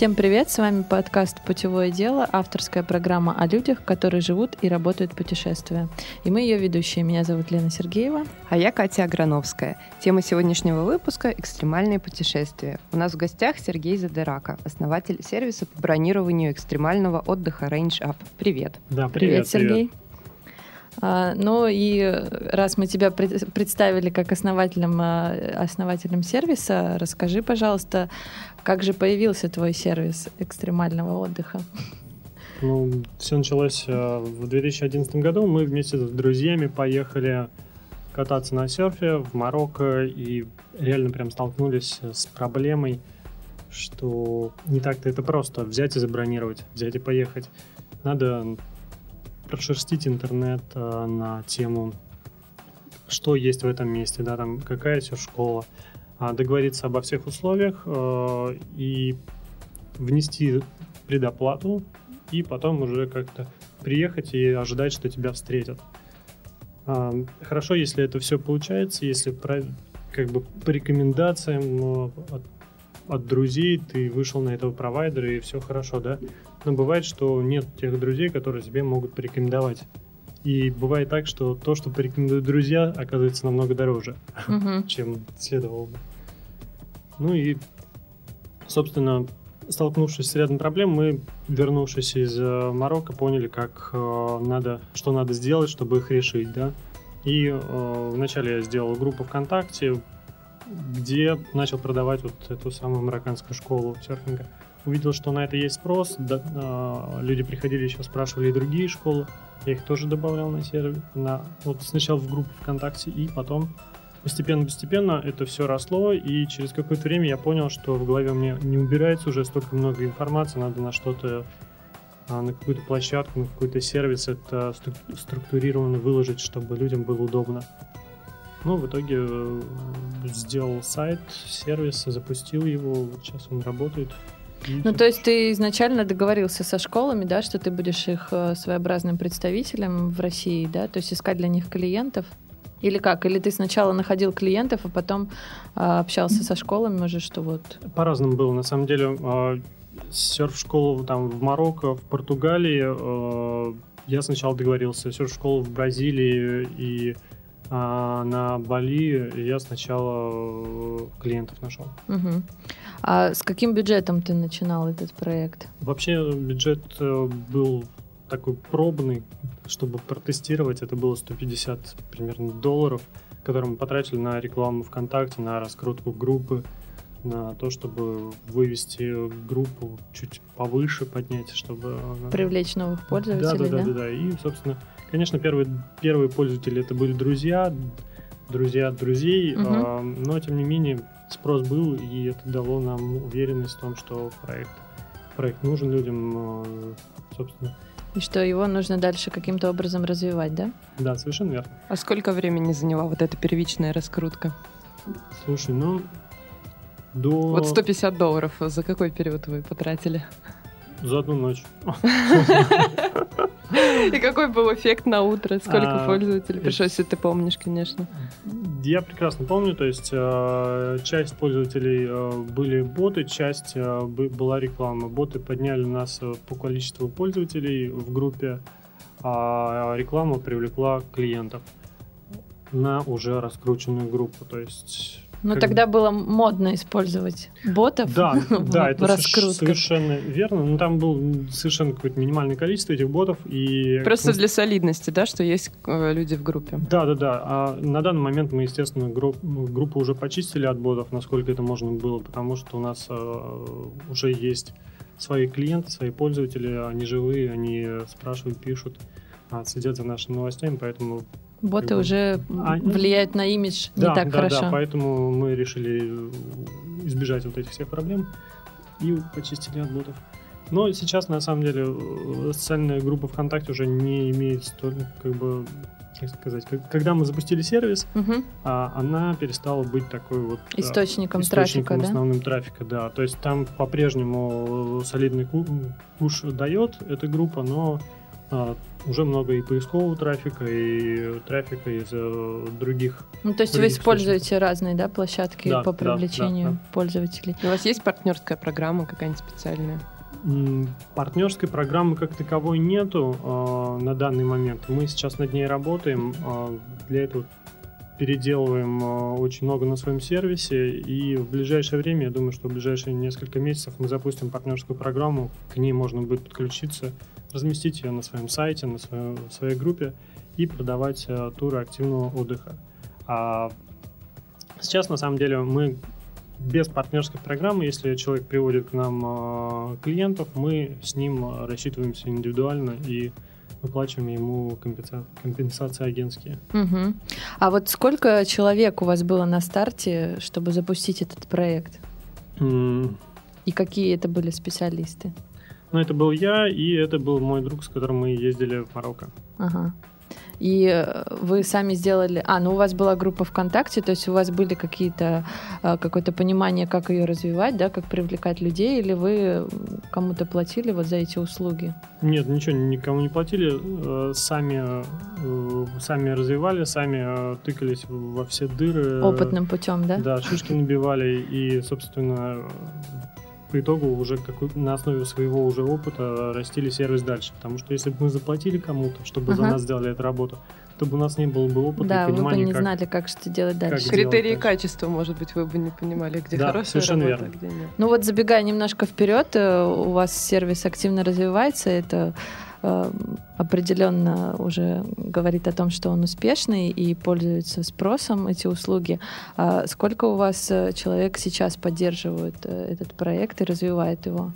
Всем привет, с вами подкаст «Путевое дело», авторская программа о людях, которые живут и работают путешествия. И мы ее ведущие. Меня зовут Лена Сергеева. А я Катя Аграновская. Тема сегодняшнего выпуска – экстремальные путешествия. У нас в гостях Сергей Задерака, основатель сервиса по бронированию экстремального отдыха Range Up. Привет. Да, привет, Привет, Сергей. А, ну и раз мы тебя пред- представили как основателем, а, основателем сервиса, расскажи, пожалуйста, как же появился твой сервис экстремального отдыха? Ну, все началось э, в 2011 году. Мы вместе с друзьями поехали кататься на серфе в Марокко и реально прям столкнулись с проблемой, что не так-то это просто взять и забронировать, взять и поехать. Надо прошерстить интернет э, на тему, что есть в этом месте, да, там какая школа, договориться обо всех условиях э, и внести предоплату, и потом уже как-то приехать и ожидать, что тебя встретят. А, хорошо, если это все получается, если про, как бы по рекомендациям от, от друзей ты вышел на этого провайдера и все хорошо, да? Но бывает, что нет тех друзей, которые тебе могут порекомендовать. И бывает так, что то, что порекомендуют друзья, оказывается намного дороже, Мгм. чем следовало бы. Ну и, собственно, столкнувшись с рядом проблем, мы, вернувшись из э, Марокко, поняли, как э, надо, что надо сделать, чтобы их решить, да. И э, вначале я сделал группу ВКонтакте, где начал продавать вот эту самую марокканскую школу серфинга. Увидел, что на это есть спрос, да, э, люди приходили еще спрашивали другие школы, я их тоже добавлял на сервис, на, вот сначала в группу ВКонтакте, и потом постепенно-постепенно это все росло, и через какое-то время я понял, что в голове у меня не убирается уже столько много информации, надо на что-то, а, на какую-то площадку, на какой-то сервис это стру- структурированно выложить, чтобы людям было удобно. Ну, в итоге э, сделал сайт, сервис, запустил его, сейчас он работает. Ну, то есть ты изначально договорился со школами, да, что ты будешь их э, своеобразным представителем в России, да, то есть искать для них клиентов? Или как? Или ты сначала находил клиентов, а потом а, общался со школами уже, что вот... По-разному было, на самом деле. а, Серф-школу там в Марокко, в Португалии. а, Я сначала договорился. Серф-школу в Бразилии и а, на Бали я сначала э, клиентов нашел. Мгм. А с каким бюджетом ты начинал этот проект? Вообще бюджет э, был такой пробный, чтобы протестировать. Это было 150 примерно долларов, которые мы потратили на рекламу ВКонтакте, на раскрутку группы, на то, чтобы вывести группу чуть повыше, поднять, чтобы... Привлечь новых да, пользователей, да, да, да, да. И, собственно, конечно, первые, первые пользователи это были друзья, друзья друзей, Мгм. а, но тем не менее спрос был, и это дало нам уверенность в том, что проект, проект нужен людям, а, собственно. И что его нужно дальше каким-то образом развивать, да? Да, совершенно верно. А сколько времени заняла вот эта первичная раскрутка? Слушай, ну до Вот 150 долларов за какой период вы потратили? За одну ночь. И какой был эффект на утро? Сколько А, пользователей пришло, если ты помнишь, конечно. Я прекрасно помню, то есть э, часть пользователей э, были боты, часть э, бы- была реклама. Боты подняли нас э, по количеству пользователей в группе, а реклама привлекла клиентов на уже раскрученную группу. То есть Ну, Как тогда было модно использовать ботов Да, да, это совершенно верно. Но там было совершенно какое-то минимальное количество этих ботов. И Просто для солидности, да, что есть э, люди в группе. Да, да, да. А на данный момент мы, естественно, групп- ну, группу уже почистили от ботов, насколько это можно было, потому что у нас э, уже есть свои клиенты, свои пользователи, они живые, они спрашивают, пишут, а, следят за нашими новостями, поэтому Боты уже ну, влияют на имидж не да, так да, хорошо. да, поэтому мы решили э, избежать вот этих всех проблем и почистили от ботов. Но сейчас, на самом деле, э, социальная группа ВКонтакте уже не имеет столько, как бы, как сказать, как- когда мы запустили сервис, Мгм. а, она перестала быть такой вот э, Источником, источником трафика, да? основным трафика, да. То есть там по-прежнему солидный ку- куш дает эта группа, но а, уже много и поискового трафика, и трафика из э, других. Ну, то есть вы используете разные, да, площадки Да, по да, привлечению да, пользователей? У вас есть партнерская программа какая-нибудь специальная? Партнерской программы как таковой нету а, на данный момент. Мы сейчас над ней работаем. а, Для этого переделываем а, очень много на своем сервисе. И в ближайшее время, я думаю, что в ближайшие несколько месяцев мы запустим партнерскую программу. К ней можно будет подключиться, разместить ее на своем сайте, на своей, своей группе и продавать а, туры активного отдыха. А сейчас, на самом деле, мы без партнерской программы, если человек приводит к нам э, клиентов, мы с ним э, рассчитываемся индивидуально и выплачиваем ему компенса- компенсации агентские. Мгм. А вот сколько человек у вас было на старте, чтобы запустить этот проект? М, И какие это были специалисты? Ну, это был я, и это был мой друг, с которым мы ездили в Марокко. Ага. И э, вы сами сделали... А, ну у вас была группа ВКонтакте, то есть у вас были какие-то... э, какое-то понимание, как ее развивать, да, как привлекать людей, или вы кому-то платили вот за эти услуги? Нет, ничего никому не платили, э, сами, сами развивали, сами тыкались во все дыры. Опытным путем, да? Да, шишки набивали и, собственно, по итогу уже какой- на основе своего уже опыта растили сервис дальше. Потому что если бы мы заплатили кому-то, чтобы за Ага. нас сделали эту работу, то бы у нас не было бы опыта Да, и вы бы понимания, не как... знали, как что делать дальше. делать Критерии дальше. качества, может быть, вы бы не понимали, где Да, хорошая совершенно работа, верно. а где нет. Ну вот забегая немножко вперед, э, у вас сервис активно развивается, это определенно уже говорит о том, что он успешный и пользуется спросом эти услуги. А сколько у вас э, человек сейчас поддерживают э, этот проект и развивает его?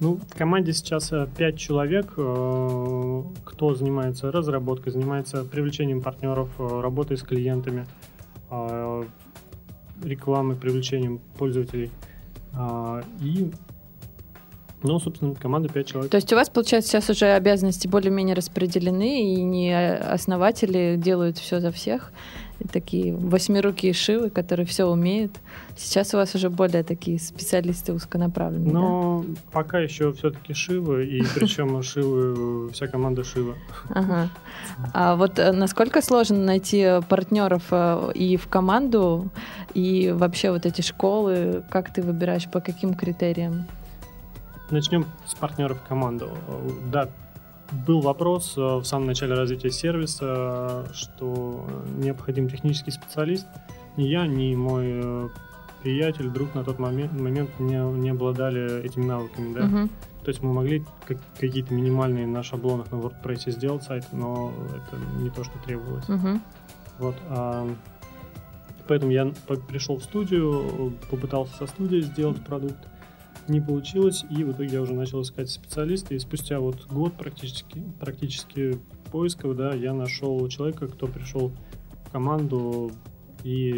Ну, в команде сейчас э, пять человек, э, кто занимается разработкой, занимается привлечением партнеров, э, работой с клиентами, э, рекламой, привлечением пользователей. А, И, ну, собственно, команда пять человек. То есть у вас, получается, сейчас уже обязанности более-менее распределены, и не основатели делают все за всех, и такие восьмирукие шивы, которые все умеют. Сейчас у вас уже более такие специалисты узконаправленные. да? Но пока еще все-таки Шивы, и причем Шивы, вся команда Шива. Ага. А вот э, насколько сложно найти партнеров э, и в команду, и вообще вот эти школы, как ты выбираешь, по каким критериям? Начнем с партнеров команды. Да, был вопрос э, в самом начале развития сервиса, что необходим технический специалист. Ни я, ни мой э, приятель, друг на тот момент, момент не, не обладали этими навыками. Да? Мгм. То есть мы могли как- какие-то минимальные на шаблонах на WordPress сделать сайт, но это не то, что требовалось. Мгм. Вот, а, поэтому я пришел в студию, попытался со студией сделать продукт, не получилось, и в итоге я уже начал искать специалиста, и спустя вот год практически, практически поисков, да, я нашел человека, кто пришел в команду и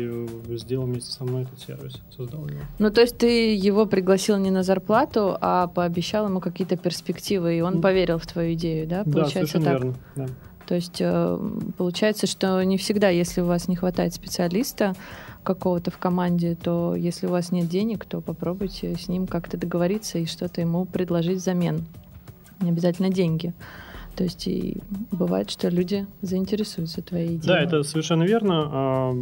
э, сделал вместе со мной этот сервис, создал его. Ну, то есть ты его пригласил не на зарплату, а пообещал ему какие-то перспективы, и он поверил в твою идею, да? да, Получается совершенно так. верно. Да. То есть э, получается, что не всегда, если у вас не хватает специалиста какого-то в команде, то если у вас нет денег, то попробуйте с ним как-то договориться и что-то ему предложить взамен. Не обязательно деньги. То есть и бывает, что люди заинтересуются твоей идеей. Да, это совершенно верно. А,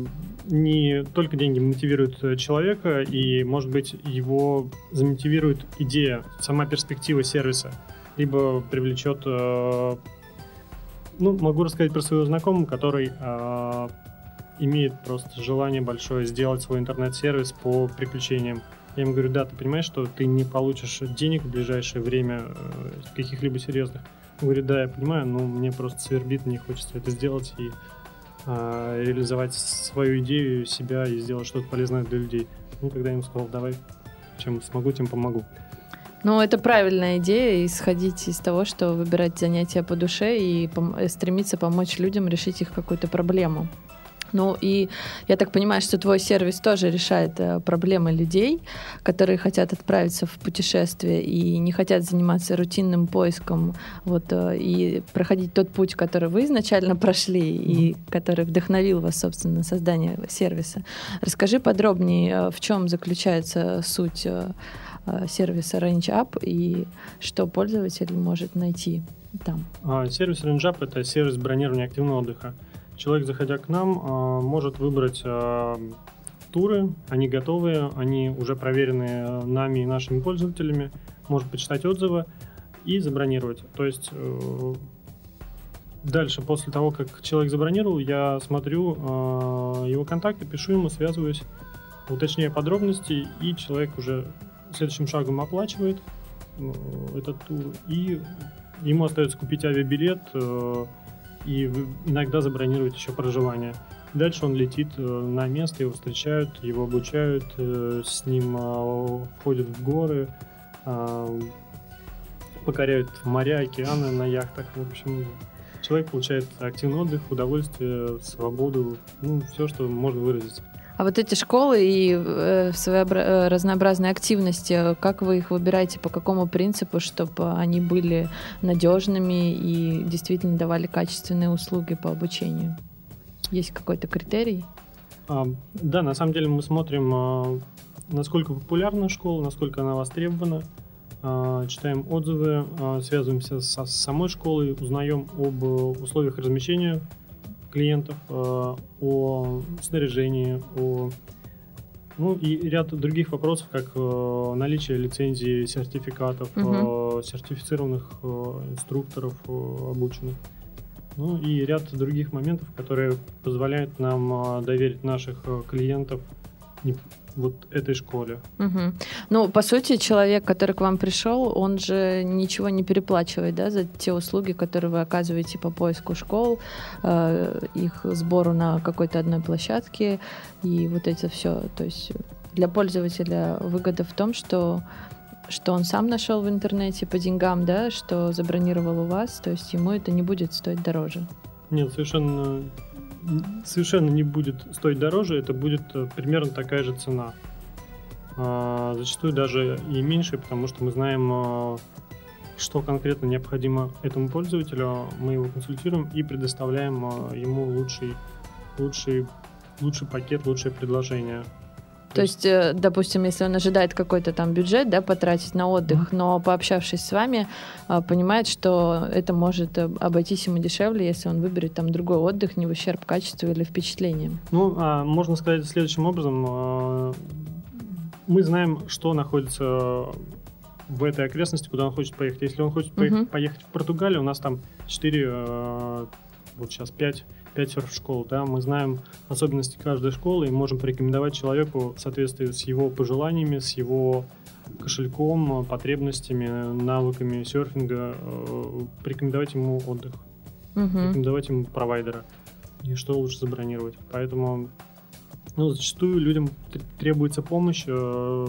Не только деньги мотивируют э, человека, и, может быть, его замотивирует идея, сама перспектива сервиса, либо привлечет... э, Ну, могу рассказать про своего знакомого, который а, имеет просто желание большое сделать свой интернет-сервис по приключениям. Я ему говорю, да, ты понимаешь, что ты не получишь денег в ближайшее время э, каких-либо серьезных. Он говорит, да, я понимаю, но мне просто свербит, мне хочется это сделать и а, реализовать свою идею, себя и сделать что-то полезное для людей. Ну, когда я ему сказал, давай, чем смогу, тем помогу. Ну, это правильная идея, исходить из того, что выбирать занятия по душе и пом- э, стремиться помочь людям решить их какую-то проблему. Ну и я так понимаю, что твой сервис тоже решает э, проблемы людей, которые хотят отправиться в путешествие и не хотят заниматься рутинным поиском вот, э, и проходить тот путь, который вы изначально прошли и который вдохновил вас, собственно, на создание сервиса. Расскажи подробнее, э, в чем заключается суть э, сервиса Range и что пользователь может найти там. А, Сервис RangeUp — это сервис бронирования активного отдыха. Человек, заходя к нам, а, может выбрать а, туры, они готовые, они уже проверены э, нами и нашими пользователями, может почитать отзывы и забронировать. То есть э, дальше, после того, как человек забронировал, я смотрю его контакты, пишу ему, связываюсь, уточняю подробности, и человек уже следующим шагом оплачивает э, этот тур, и ему остается купить авиабилет, э, и иногда забронировать еще проживание. Дальше он летит э, на место, его встречают, его обучают, с ним входят в горы, покоряют моря, океаны на яхтах. В общем, человек получает активный отдых, удовольствие, свободу, ну, все, что можно выразить. А вот эти школы и э, своеобра- э, разнообразные активности, как вы их выбираете, по какому принципу, чтобы они были надежными и действительно давали качественные услуги по обучению? Есть какой-то критерий? А, да, на самом деле мы смотрим, а, насколько популярна школа, насколько она востребована, а, читаем отзывы, а, связываемся со с самой школой, узнаем об э, условиях размещения клиентов, а, о снаряжении, о ну и ряд других вопросов, как э, наличие лицензии, сертификатов, Мгм. э, сертифицированных э, инструкторов э, обученных. Ну и ряд других моментов, которые позволяют нам а, доверить наших э, клиентов вот этой школе. Мгм. Ну, по сути, человек, который к вам пришел, он же ничего не переплачивает, да, за те услуги, которые вы оказываете по поиску школ, э, их сбору на какой-то одной площадке и вот это все. То есть для пользователя выгода в том, что что он сам нашел в интернете по деньгам, да, что забронировал у вас, то есть ему это не будет стоить дороже. Нет, совершенно, совершенно не будет стоить дороже, это будет э, примерно такая же цена. А, зачастую даже и меньше, потому что мы знаем, а, что конкретно необходимо этому пользователю, мы его консультируем и предоставляем а, ему лучший, лучший, лучший пакет, лучшее предложение. То есть, э, допустим, если он ожидает какой-то там бюджет, да, потратить на отдых, но пообщавшись с вами, а, понимает, что это может э, обойтись ему дешевле, если он выберет там другой отдых, не в ущерб качеству или впечатлениям. Ну, а, можно сказать следующим образом. а, мы знаем, что находится в этой окрестности, куда он хочет поехать. Если он хочет Мгм. поехать в Португалию, у нас там 4, вот сейчас 5, 5 серф-школ, да, мы знаем особенности каждой школы и можем порекомендовать человеку в соответствии с его пожеланиями, с его кошельком, потребностями, навыками серфинга, э, порекомендовать ему отдых Мгм. рекомендовать ему провайдера и что лучше забронировать. Поэтому ну, зачастую людям требуется помощь, э,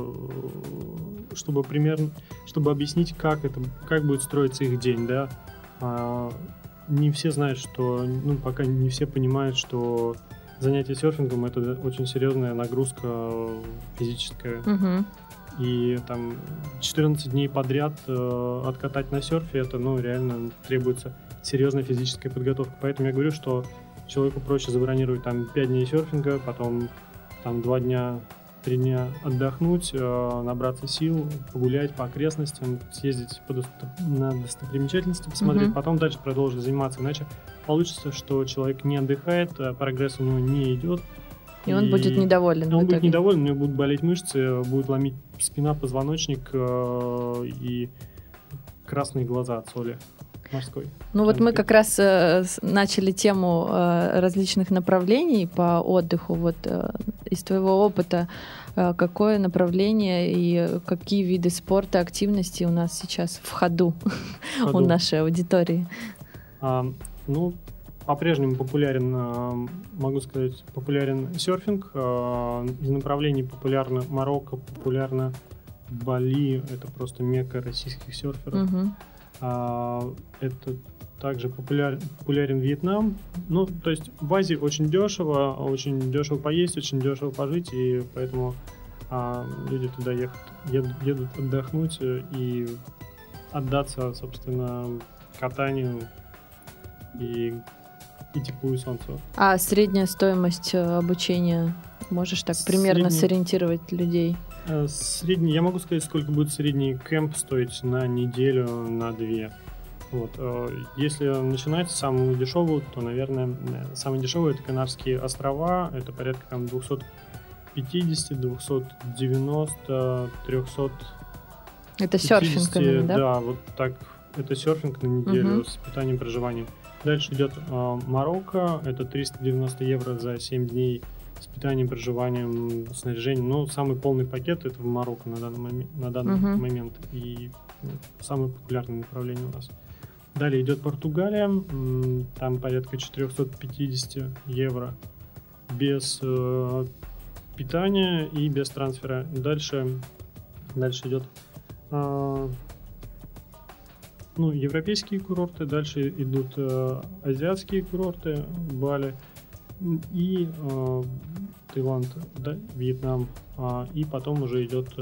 чтобы примерно, чтобы объяснить, как это, как будет строиться их день, да. Не все знают, что, ну, пока не все понимают, что занятие серфингом это очень серьезная нагрузка физическая. Мгм. И там 14 дней подряд э, откатать на серфе, это, ну, реально требуется серьезная физическая подготовка. Поэтому я говорю, что человеку проще забронировать там 5 дней серфинга, потом там 2 дня, 3 дня отдохнуть, э, набраться сил, погулять по окрестностям, съездить по досто- на достопримечательности, посмотреть, Мгм. потом дальше продолжить заниматься. Иначе получится, что человек не отдыхает, а прогресс у него не идет. И он будет недоволен. Он будет недоволен, у него будут болеть мышцы, будет ломить спина, позвоночник э, и красные глаза от соли морской. Ну вот мы как раз э, начали тему э, различных направлений по отдыху. Вот э, из твоего опыта э, какое направление и э, какие виды спорта, активности у нас сейчас в ходу, у ходу. нашей аудитории? А, ну, по-прежнему популярен, а, могу сказать, популярен серфинг. А, Из направлений популярно Марокко, популярно Бали. Это просто мекка российских серферов. Мгм. А, это также популяр, популярен Вьетнам. Ну, то есть в Азии очень дешево, очень дешево поесть, очень дешево пожить, и поэтому а, люди туда ехат, едут, едут отдохнуть э, и отдаться, собственно, катанию и, и теплу и солнцу. А средняя стоимость э, обучения можешь так примерно Средний- сориентировать людей? Э, Средний, я могу сказать, сколько будет средний кемп стоить на неделю, на две. Вот. э, Если начинать с самого дешевого, то, наверное, э, самый дешевый это Канарские острова, это порядка там 250, 290, 300 Это серфинг 50, именно, да? Да, вот так. Это серфинг на неделю Мгм. с питанием проживанием. Дальше идет э, Марокко, это 390 евро за 7 дней с питанием, проживанием, снаряжением. Ну, самый полный пакет это в Марокко на данный, моме- на данный Мгм. момент. И ну, самое популярное направление у нас. Далее идет Португалия, там порядка 450 евро без э, питания и без трансфера. Дальше, дальше идет а, ну, европейские курорты, дальше идут э, азиатские курорты, Бали и э, Таиланд, да, Вьетнам, А, и потом уже идет э,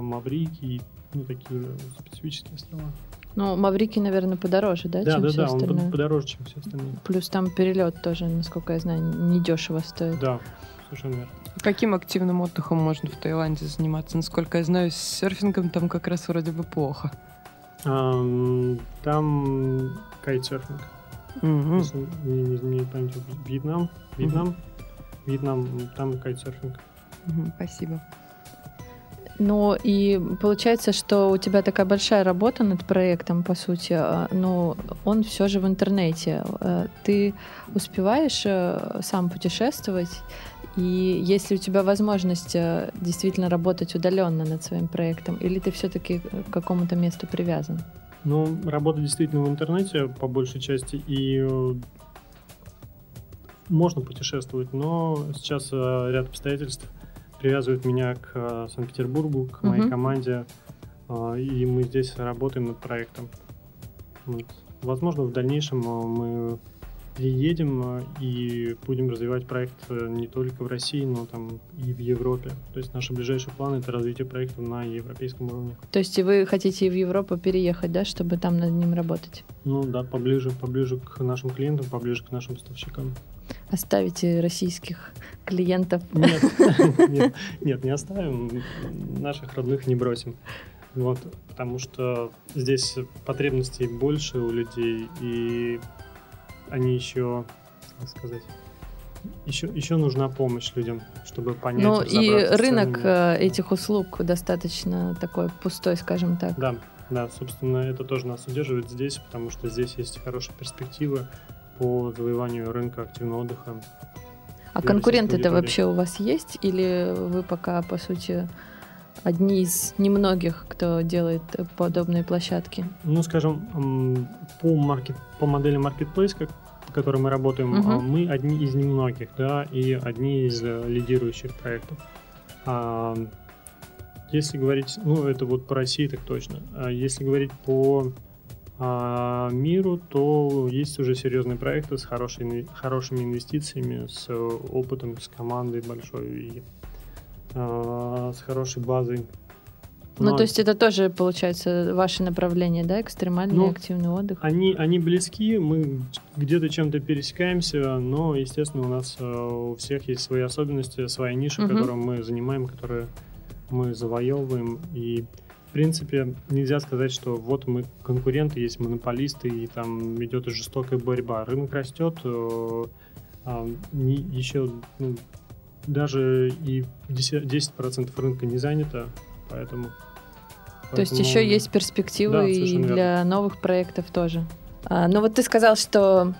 Маврикий, ну, такие специфические острова. Ну, Маврикий, наверное, подороже, да, Да, чем да, все да, он остальное? под- подороже, чем все остальные. Плюс там перелет тоже, насколько я знаю, недешево стоит. Да, совершенно верно. Каким активным отдыхом можно в Таиланде заниматься? Насколько я знаю, с серфингом там как раз вроде бы плохо. Ам, Там кайтсерфинг. Мгм. Если не, не изменяет память, Вьетнам, Вьетнам, Вьетнам, там кайтсерфинг. Мгм, Спасибо. Ну, и получается, что у тебя такая большая работа над проектом, по сути, а, но он все же в интернете. Э, Ты успеваешь э, сам путешествовать, и есть ли у тебя возможность э, действительно работать удаленно над своим проектом, или ты все-таки к какому-то месту привязан? Ну, работа действительно в интернете по большей части, и э, можно путешествовать, но сейчас э, ряд обстоятельств привязывает меня к э, Санкт-Петербургу, к моей Мгм. команде, и мы здесь работаем над проектом. Вот. Возможно, в дальнейшем мы переедем э, и будем развивать проект э, не только в России, но там и в Европе. То есть наши ближайшие планы это развитие проекта на европейском уровне. То есть и вы хотите в Европу переехать, да, чтобы там над ним работать? Ну да, поближе, поближе к нашим клиентам, поближе к нашим поставщикам. Оставите российских клиентов. Нет, нет, нет, не оставим, наших родных не бросим. Вот, потому что здесь потребностей больше у людей, и они еще, как сказать, еще, еще нужна помощь людям, чтобы понять. Ну и рынок ценами. э, этих услуг достаточно такой пустой, скажем так. Да, да, собственно, это тоже нас удерживает здесь, потому что здесь есть хорошие перспективы по завоеванию рынка активного отдыха. А конкуренты-то вообще у вас есть? Или вы пока, по сути, одни из немногих, кто делает подобные площадки? Ну, скажем, по, маркет, по модели Marketplace, как, по которой мы работаем, а, мы одни из немногих, да, и одни из э, лидирующих проектов. А, если говорить, ну, это вот по России так точно. А если говорить по а, миру, то есть уже серьезные проекты с хорошей инве- хорошими инвестициями, с э, опытом, с командой большой и а, с хорошей базой. Ну, то есть это тоже, получается, ваше направление, да, экстремальный Ну, активный отдых? Они, они близки, мы где-то чем-то пересекаемся, но, естественно, у нас э, у всех есть свои особенности, своя ниша, Мгм. которую мы занимаем, которую мы завоевываем. И, в принципе, нельзя сказать, что вот мы конкуренты, есть монополисты, и там идет жестокая борьба. Рынок растет, э, а, еще ну, даже и 10%, 10% рынка не занято, поэтому... То есть поэтому- еще есть перспективы Да, и для новых проектов тоже. А, ну вот ты сказал, что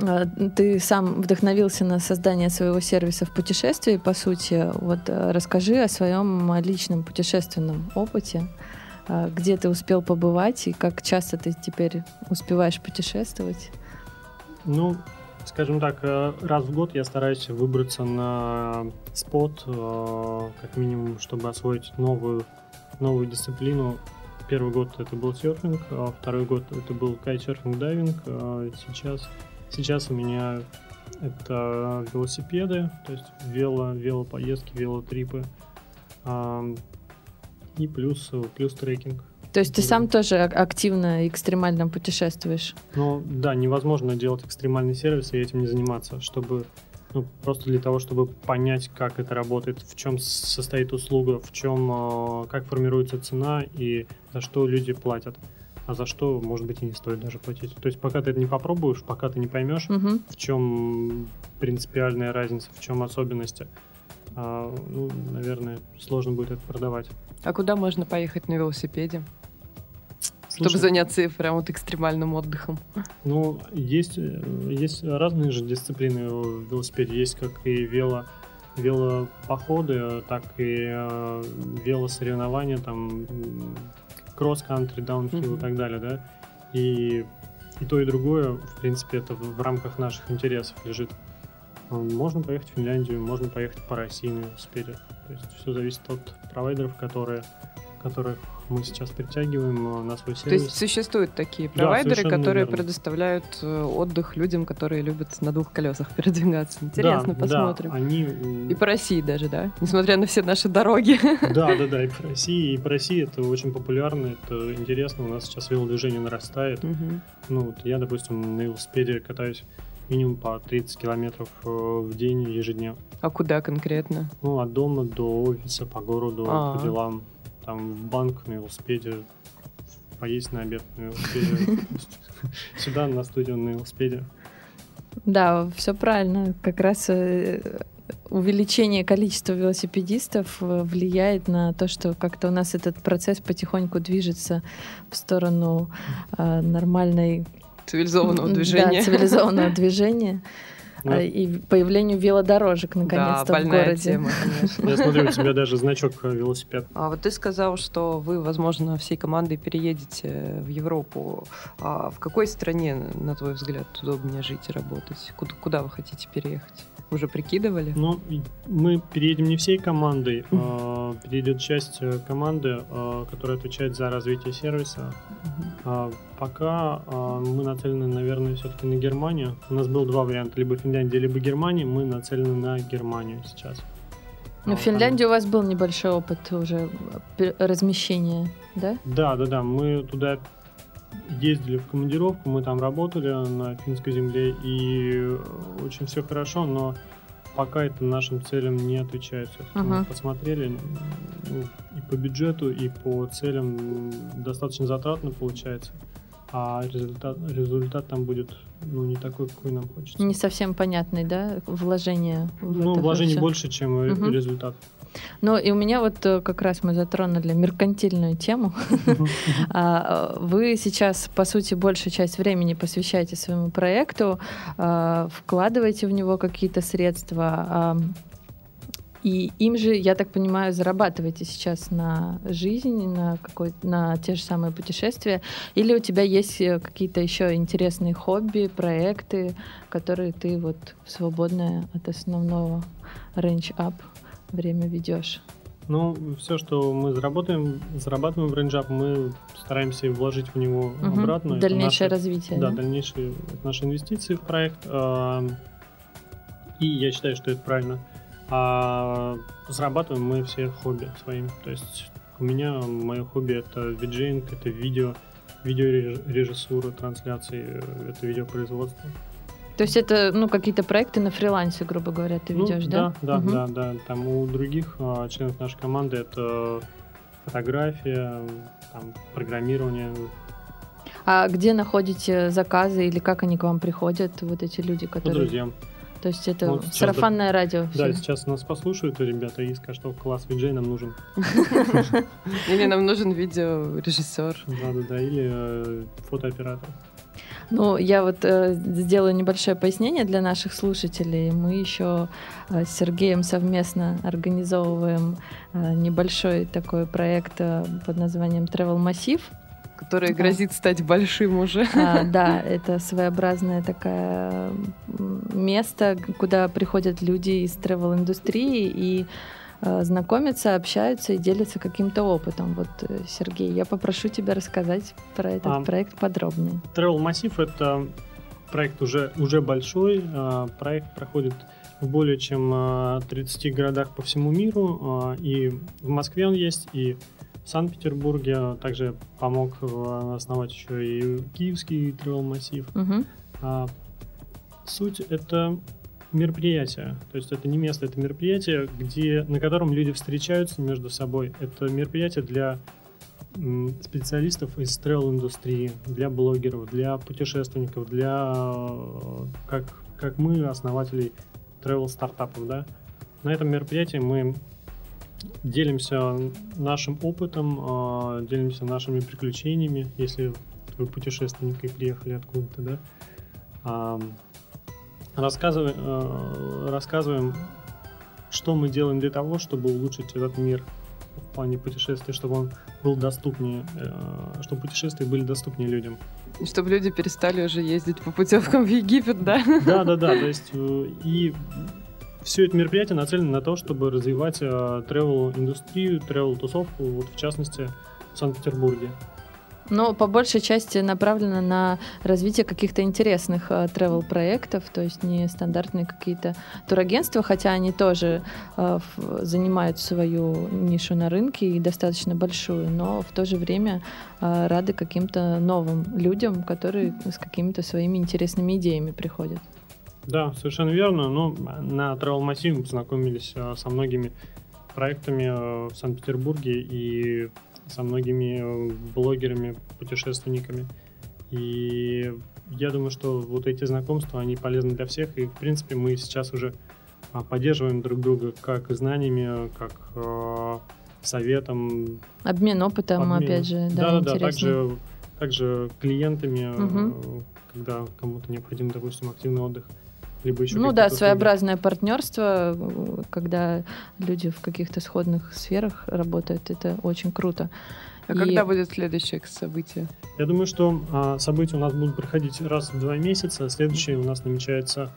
а, ты сам вдохновился на создание своего сервиса в путешествии, по сути. Вот а, расскажи о своем личном путешественном опыте. А, Где ты успел побывать и как часто ты теперь успеваешь путешествовать? Ну, скажем так, э, раз в год я стараюсь выбраться на спот, э, как минимум, чтобы освоить новую, новую дисциплину. Первый год это был серфинг, а второй год это был кайтсерфинг, дайвинг. А сейчас, сейчас у меня это велосипеды, то есть вело, велопоездки, велотрипы. И плюс, плюс трекинг. То есть ты сам тоже активно и экстремально путешествуешь? Ну да, невозможно делать экстремальный сервис и этим не заниматься, чтобы ну, просто для того, чтобы понять, как это работает, в чем состоит услуга, в чем, а, как формируется цена и за что люди платят, а за что, может быть, и не стоит даже платить. То есть пока ты это не попробуешь, пока ты не поймешь, угу. в чем принципиальная разница, в чем особенности, а, ну, наверное, сложно будет это продавать. А куда можно поехать на велосипеде? Слушай, чтобы заняться прям вот экстремальным отдыхом? Ну, есть, есть разные же дисциплины в велосипеде. Есть как и вело, велопоходы, так и э, велосоревнования, там, кросс-кантри, даунхилл mm-hmm. и так далее, да. И, и то, и другое, в принципе, это в, в рамках наших интересов лежит. Можно поехать в Финляндию, можно поехать по России на велосипеде. То есть все зависит от провайдеров, которые, которых мы сейчас притягиваем э, на свой сервис. То есть существуют такие провайдеры, да, которые верно. предоставляют э, отдых людям, которые любят на двух колесах передвигаться. Интересно, да, посмотрим. Да, они... И по России даже, да? Несмотря на все наши дороги. Да, да, да, и по России, и по России это очень популярно, это интересно. У нас сейчас велодвижение нарастает. Угу. Ну, вот я, допустим, на велосипеде катаюсь минимум по 30 километров э, в день ежедневно. А куда конкретно? Ну, от дома до офиса, по городу, А-а-а. по делам там в банк на велосипеде, поесть на обед на велосипеде, сюда на студию на велосипеде. Да, все правильно. Как раз э, увеличение количества велосипедистов э, влияет на то, что как-то у нас этот процесс потихоньку движется в сторону э, нормальной цивилизованного движения. Да, цивилизованного движения. Ну, и появлению велодорожек наконец-то да, в городе. Тема, Я смотрю, у тебя даже значок э, велосипед. А вот ты сказал, что вы, возможно, всей командой переедете в Европу. А в какой стране, на твой взгляд, удобнее жить и работать? Куда, куда вы хотите переехать? Уже прикидывали? Ну, мы переедем не всей командой, а перейдет часть э, команды, а, которая отвечает за развитие сервиса. А, пока а, мы нацелены, наверное, все-таки на Германию. У нас было два варианта, либо Финляндия, либо Германия. Мы нацелены на Германию сейчас. Ну, в Финляндии у вас был небольшой опыт уже э, размещения, да? Да, да, да. Мы туда ездили в командировку, мы там работали на финской земле, и очень все хорошо, но пока это нашим целям не отвечает. Uh-huh. Мы посмотрели, ну, и по бюджету, и по целям достаточно затратно получается, а результат, результат там будет ну, не такой, какой нам хочется. Не совсем понятный, да, вложение? Ну, вложений больше, чем uh-huh. результат. Ну и у меня вот э, как раз мы затронули меркантильную тему. А, вы сейчас, по сути, большую часть времени посвящаете своему проекту, а, вкладываете в него какие-то средства, а, и им же, я так понимаю, зарабатываете сейчас на жизнь, на, какой на те же самые путешествия? Или у тебя есть э, какие-то еще интересные хобби, проекты, которые ты вот в свободное от основного Range Up время ведешь? Ну, все, что мы заработаем, зарабатываем в Range Up, мы стараемся вложить в него угу. обратно. Дальнейшее это наше, развитие. Да, да? дальнейшие это наши инвестиции в проект. И я считаю, что это правильно. А зарабатываем мы все хобби своим. То есть у меня мое хобби это виджейнг, это видео, видеорежиссура, трансляции, это видеопроизводство. То есть это ну какие-то проекты на фрилансе, грубо говоря, ты ну, ведешь, да? Да, да, угу. да, да. Там у других а, членов нашей команды это фотография, там, программирование. А где находите заказы или как они к вам приходят, вот эти люди, которые... По друзьям. То есть это вот сарафанное да, радио. Да, все. сейчас нас послушают ребята и скажут, что класс виджей нам нужен. Или нам нужен видеорежиссер. Да-да-да, или э, фотооператор. Ну, я вот э, сделаю небольшое пояснение для наших слушателей. Мы еще э, с Сергеем совместно организовываем э, небольшой такой проект э, под названием Travel Массив который грозит стать большим уже. А, да, это своеобразное такое место, куда приходят люди из travel индустрии и знакомятся, общаются и делятся каким-то опытом. Вот, э, Сергей, я попрошу тебя рассказать про этот А. проект подробнее. Travel Массив это проект уже, уже большой. а, Проект проходит в более чем а, 30 городах по всему миру. И в Москве он есть, и в Санкт-Петербурге. Также помог основать еще и Киевский Travel. Мгм. А, Суть это мероприятие, то есть это не место, это мероприятие, где, на котором люди встречаются между собой. Это мероприятие для специалистов из travel индустрии, для блогеров, для путешественников, для э, как, как мы, основателей travel стартапов, да. На этом мероприятии мы делимся нашим опытом, э, делимся нашими приключениями, если вы путешественник и приехали откуда-то, да. Рассказываем, э, рассказываем, что мы делаем для того, чтобы улучшить этот мир в плане путешествий, чтобы он был доступнее, э, чтобы путешествия были доступнее людям. Чтобы люди перестали уже ездить по путевкам в Египет, да? Да, да, да. То есть э, и все это мероприятие нацелено на то, чтобы развивать travel индустрию, travel тусовку, вот в частности в Санкт-Петербурге. Но по большей части направлено на развитие каких-то интересных travel проектов, то есть не стандартные какие-то турагентства, хотя они тоже э, в- занимают свою нишу на рынке и достаточно большую, но в то же время э, рады каким-то новым людям, которые с какими-то своими интересными идеями приходят. Да, совершенно верно. Ну, на Travel Massive познакомились э, со многими проектами э, в Санкт-Петербурге и со многими э, блогерами, путешественниками. И я думаю, что вот эти знакомства, они полезны для всех. И, в принципе, мы сейчас уже а, поддерживаем друг друга как знаниями, как э, советом. Обмен опытом, обмен. опять же, да, да, да, также, также клиентами, э, Мгм. когда кому-то необходим, допустим, активный отдых. Либо еще Ну да, своеобразное партнерство, э, когда люди в каких-то сходных сферах работают, это очень круто. А И- когда будет следующее событие? Я думаю, что а, события у нас будут проходить раз в два месяца. Следующее у нас намечается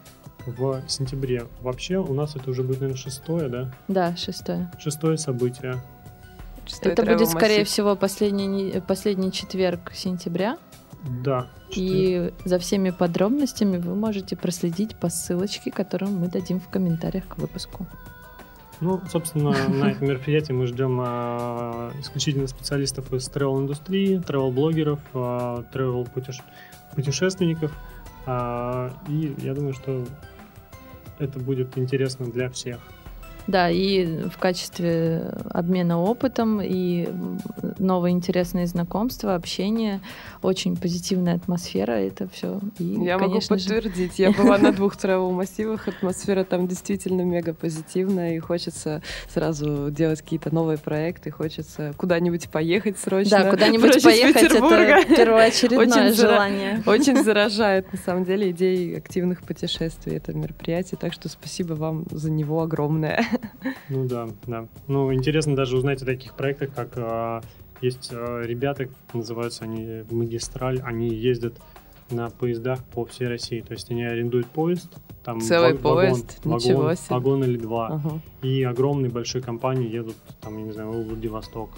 в сентябре. Вообще у нас это уже будет, наверное, шестое, да? Да, шестое. Шестое событие. Шестой это будет, скорее массив. всего, последний, последний четверг сентября. Да. И за всеми подробностями вы можете проследить по ссылочке, которую мы дадим в комментариях к выпуску. Ну, собственно, на этом мероприятии мы ждем а, исключительно специалистов из travel-индустрии, travel-блогеров, а, travel-путешественников. А, И я думаю, что это будет интересно для всех. Да, и в качестве обмена опытом и новые интересные знакомства, общение, очень позитивная атмосфера, это все. И, Я конечно могу же, подтвердить. Я была на двух travel массивах. Атмосфера там действительно мега позитивная. И хочется сразу делать какие-то новые проекты. Хочется куда-нибудь поехать срочно. да, куда-нибудь поехать, Петербурга. это первоочередное Очень зара- желание. Очень заражает, на самом деле, идеи активных путешествий это мероприятие. Так что спасибо вам за него огромное. Ну да, да. Ну, интересно даже узнать о таких проектах, как а, есть а, ребята, называются они Магистраль, они ездят на поездах по всей России. То есть они арендуют поезд, там Целый ва- вагон, поезд? Ничего вагон, себе. вагон или два. Ага. И огромные большие компании едут, там, я не знаю, в Владивосток.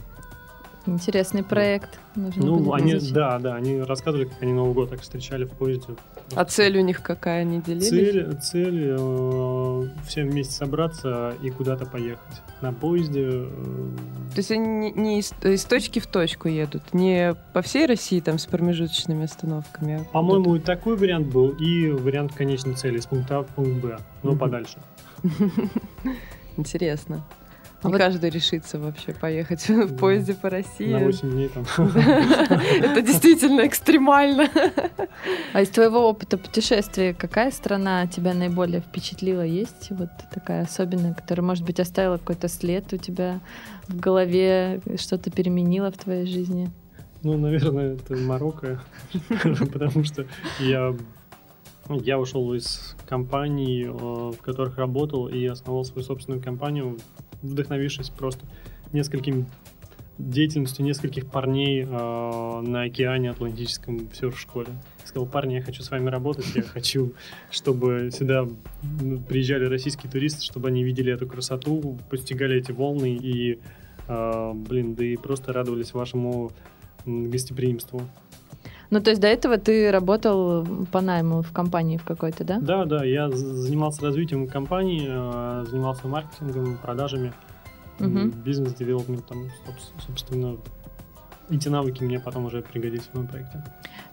Интересный проект. Нужно Ну, они, изучить. да, да, они рассказывали, как они Новый год так встречали в поезде. А цель у них какая? Они делились? Цель, цель э, всем вместе собраться и куда-то поехать. На поезде. э, То есть они не, не из, из точки в точку едут, не по всей России там с промежуточными остановками. а По-моему, и такой вариант был, и вариант конечной цели, с пункта А в пункт Б, но Мгм. подальше. Интересно. А Не вот- каждый решится вообще поехать в поезде по России. На 8 дней там. Это действительно экстремально. А из твоего опыта путешествия, какая страна тебя наиболее впечатлила? Есть вот такая особенная, которая, может быть, оставила какой-то след у тебя в голове, что-то переменила в твоей жизни? Ну, наверное, это Марокко, потому что я ну, я ушел из компаний, э, в которых работал, и основал свою собственную компанию, вдохновившись просто несколькими деятельностью нескольких парней э, на океане Атлантическом в серф-школе, с сказал, парни, я хочу с вами работать, я хочу, чтобы сюда ну, приезжали российские туристы, чтобы они видели эту красоту, постигали эти волны и, э, блин, да и просто радовались вашему гостеприимству. Ну, то есть до этого ты работал по найму в компании в какой-то, да? Да, да, я занимался развитием компании, э, занимался маркетингом, продажами, угу. бизнес-девелопментом, собственно, эти навыки мне потом уже пригодились в моем проекте.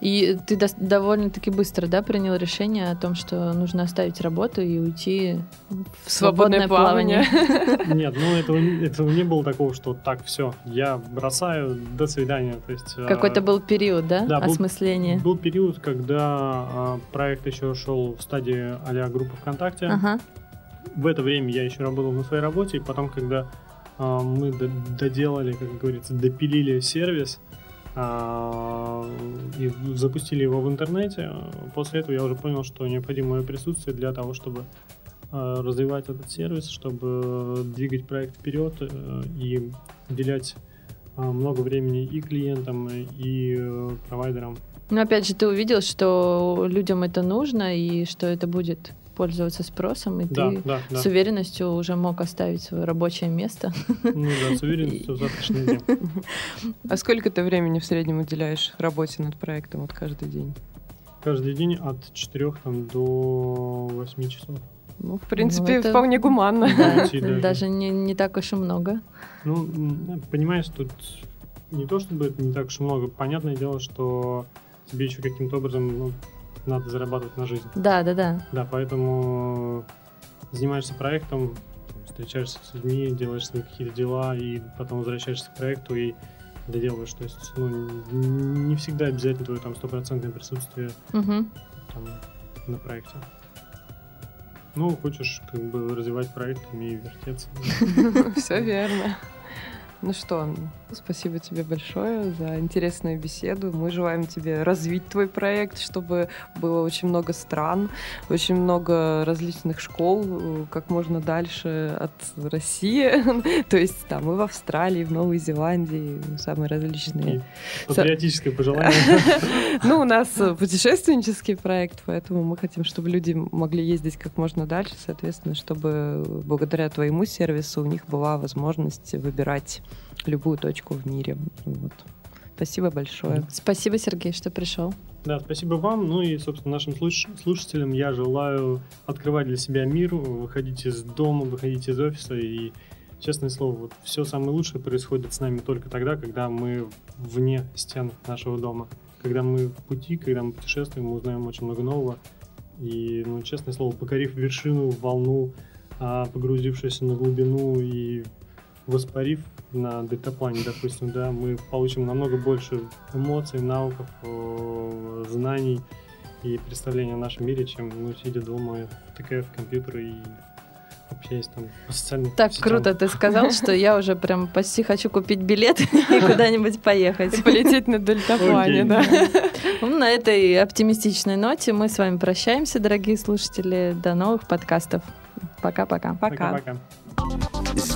И ты до- довольно-таки быстро, да, принял решение о том, что нужно оставить работу и уйти в свободное, свободное плавание? плавание. Нет, ну этого, этого не было такого, что так, все, я бросаю, до свидания. То есть, а, Какой-то был период, да, да осмысления? Был, был период, когда а, проект еще шел в стадии а группы ВКонтакте. Ага. В это время я еще работал на своей работе, и потом, когда мы доделали, как говорится, допилили сервис а, и запустили его в интернете. После этого я уже понял, что необходимо мое присутствие для того, чтобы а, развивать этот сервис, чтобы двигать проект вперед э, и уделять много времени и клиентам, и э, провайдерам. Но опять же, ты увидел, что людям это нужно и что это будет пользоваться спросом, и да, ты да, да. с уверенностью уже мог оставить свое рабочее место. Ну да, с уверенностью в завтрашний день. А сколько ты времени в среднем уделяешь работе над проектом вот каждый день? Каждый день от 4 там, до 8 часов. Ну, в принципе, ну, это... вполне гуманно. Да, даже даже не, не так уж и много. Ну, понимаешь, тут не то чтобы это не так уж и много. Понятное дело, что тебе еще каким-то образом ну, надо зарабатывать на жизнь. Да, да, да. Да, поэтому занимаешься проектом, встречаешься с людьми, делаешь свои какие-то дела, и потом возвращаешься к проекту и доделываешь. То есть, ну, не всегда обязательно твое там стопроцентное присутствие угу. там, на проекте. Ну, хочешь как бы развивать проект, умей вертеться. Все верно. Ну что, спасибо тебе большое за интересную беседу. Мы желаем тебе развить твой проект, чтобы было очень много стран, очень много различных школ, как можно дальше от России. То есть там и в Австралии, и в Новой Зеландии, самые различные. Патриотическое пожелание. Ну, у нас путешественнический проект, поэтому мы хотим, чтобы люди могли ездить как можно дальше, соответственно, чтобы благодаря твоему сервису у них была возможность выбирать любую точку в мире. Вот. Спасибо большое. Спасибо, Сергей, что пришел. Да, спасибо вам. Ну и, собственно, нашим слушателям я желаю открывать для себя мир, выходить из дома, выходить из офиса. И, честное слово, вот все самое лучшее происходит с нами только тогда, когда мы вне стен нашего дома. Когда мы в пути, когда мы путешествуем, мы узнаем очень много нового. И, ну, честное слово, покорив вершину, волну, а, погрузившись на глубину и воспарив на дельтаплане, допустим, да, мы получим намного больше эмоций, навыков, знаний и представления о нашем мире, чем ну, сидя дома, тыкая в компьютер и общаясь там по социальным Так сетям. круто ты сказал, что я уже прям почти хочу купить билет и куда-нибудь поехать. Полететь на дельтаплане, да. Ну, на этой оптимистичной ноте мы с вами прощаемся, дорогие слушатели. До новых подкастов. Пока-пока. Пока.